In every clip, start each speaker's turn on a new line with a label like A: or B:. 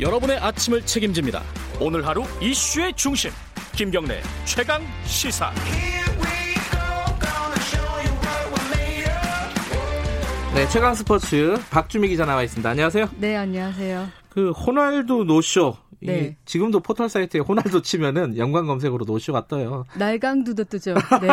A: 여러분의 아침을 책임집니다. 오늘 하루 이슈의 중심 김경래 최강 시사.
B: 네, 최강 스포츠 박주미 기자 나와 있습니다. 안녕하세요.
C: 네, 안녕하세요.
B: 그 호날두 노쇼.
C: 네.
B: 지금도 포털 사이트에 호날두 치면은 연관 검색으로 노쇼가 떠요.
C: 날강두도 뜨죠. 네.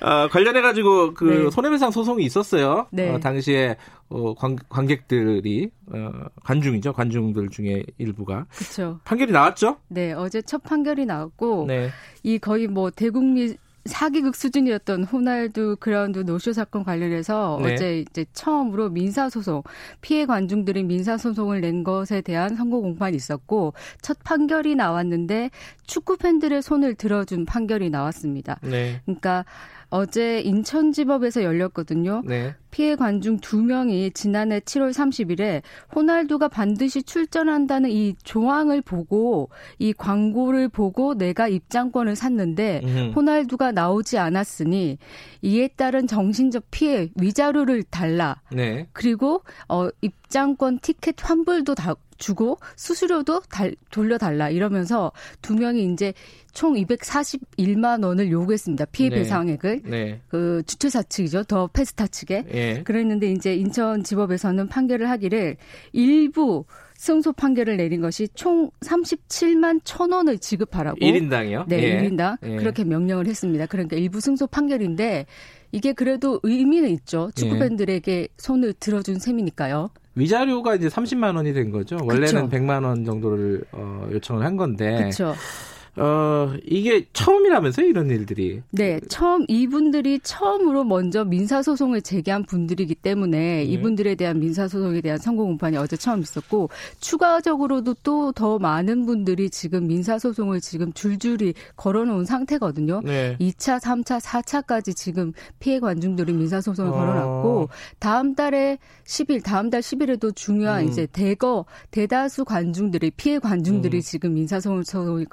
B: 어, 관련해 가지고 그
C: 네.
B: 손해배상 소송이 있었어요.
C: 네.
B: 어, 당시에 어, 관, 관객들이 어, 관중이죠. 관중들 중에 일부가
C: 그렇죠.
B: 판결이 나왔죠.
C: 네, 어제 첫 판결이 나왔고
B: 네.
C: 이 거의 뭐 대국민 사기극 수준이었던 호날두 그라운드 노쇼 사건 관련해서
B: 네.
C: 어제 이제 처음으로 민사 소송 피해 관중들이 민사 소송을 낸 것에 대한 선고 공판이 있었고 첫 판결이 나왔는데 축구 팬들의 손을 들어준 판결이 나왔습니다.
B: 네.
C: 그러니까 어제 인천지법에서 열렸거든요.
B: 네.
C: 피해 관중 두 명이 지난해 7월 30일에 호날두가 반드시 출전한다는 이 조항을 보고 이 광고를 보고 내가 입장권을 샀는데
B: 음흠.
C: 호날두가 나오지 않았으니 이에 따른 정신적 피해 위자료를 달라.
B: 네.
C: 그리고 어 입장권 티켓 환불도 다 주고 수수료도 달, 돌려달라 이러면서 두 명이 이제 총 241만 원을 요구했습니다. 피해
B: 네.
C: 배상액을
B: 네.
C: 그 주최사 측이죠. 더 페스타 측에.
B: 예.
C: 그랬는데 이제 인천지법에서는 판결을 하기를 일부 승소 판결을 내린 것이 총 37만 천 원을 지급하라고.
B: 1인당이요?
C: 네,
B: 예.
C: 일 1인당
B: 예.
C: 그렇게 명령을 했습니다. 그러니까 일부 승소 판결인데 이게 그래도 의미는 있죠. 축구
B: 예.
C: 팬들에게 손을 들어준 셈이니까요.
B: 위자료가 이제 30만 원이 된 거죠. 원래는
C: 그쵸.
B: 100만 원 정도를 어, 요청을 한 건데.
C: 그렇죠.
B: 어, 이게 처음이라면서요, 이런 일들이.
C: 네, 처음 이분들이 처음으로 먼저 민사 소송을 제기한 분들이기 때문에
B: 네.
C: 이분들에 대한 민사 소송에 대한 선고 공판이 어제 처음 있었고 추가적으로도 또 더 많은 분들이 지금 민사 소송을 지금 줄줄이 걸어놓은 상태거든요.
B: 네.
C: 2차, 3차, 4차까지 지금 피해 관중들이 민사 소송을
B: 어.
C: 걸어놨고 다음 달에 10일, 다음 달 10일에도 중요한
B: 음.
C: 이제 대거 대다수 관중들이 피해 관중들이
B: 음.
C: 지금 민사 소송을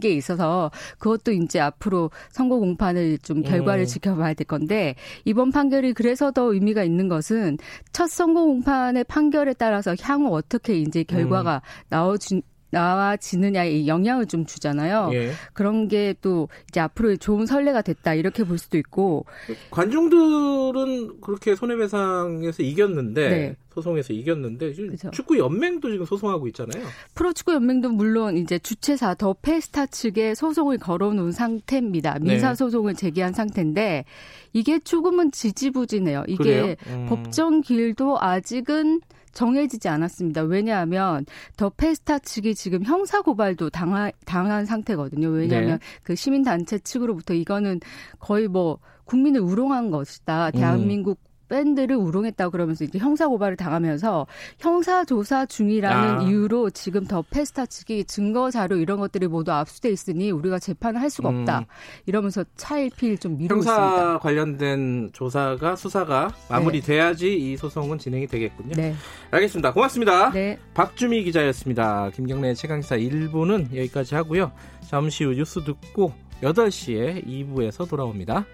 C: 게 있어서 그것도 이제 앞으로 선고 공판을 좀 결과를
B: 음.
C: 지켜봐야 될 건데 이번 판결이 그래서 더 의미가 있는 것은 첫 선고 공판의 판결에 따라서 향후 어떻게 이제 결과가
B: 음.
C: 나와주 나와지느냐에 영향을 좀 주잖아요.
B: 예.
C: 그런 게 또 이제 앞으로 좋은 선례가 됐다 이렇게 볼 수도 있고
B: 관중들은 그렇게 손해배상에서 이겼는데
C: 네.
B: 소송에서 이겼는데
C: 그죠.
B: 축구 연맹도 지금 소송하고 있잖아요.
C: 프로축구 연맹도 물론 이제 주최사 더 페스타 측에 소송을 걸어놓은 상태입니다. 민사
B: 네.
C: 소송을 제기한 상태인데 이게 조금은 지지부진해요. 이게?
B: 음.
C: 법정 기일도 아직은 정해지지 않았습니다. 왜냐하면 더 페스타 측이 지금 형사 고발도 당하, 당한 상태거든요. 왜냐하면
B: 네.
C: 그 시민 단체 측으로부터 이거는 거의 뭐 국민을 우롱한 것이다.
B: 음.
C: 대한민국 팬들을 우롱했다고 그러면서 이제 형사 고발을 당하면서 형사 조사 중이라는
B: 아.
C: 이유로 지금 더 페스타 측이 증거 자료 이런 것들이 모두 압수돼 있으니 우리가 재판을 할 수가 없다.
B: 음.
C: 이러면서 차일피일 좀 미루고
B: 형사
C: 있습니다.
B: 관련된 조사가 수사가 마무리돼야지 이 소송은 진행이 되겠군요.
C: 네.
B: 알겠습니다. 고맙습니다.
C: 네.
B: 박주미 기자였습니다. 김경래 최강시사 1부는 여기까지 하고요. 잠시 후 뉴스 듣고 8시에 2부에서 돌아옵니다.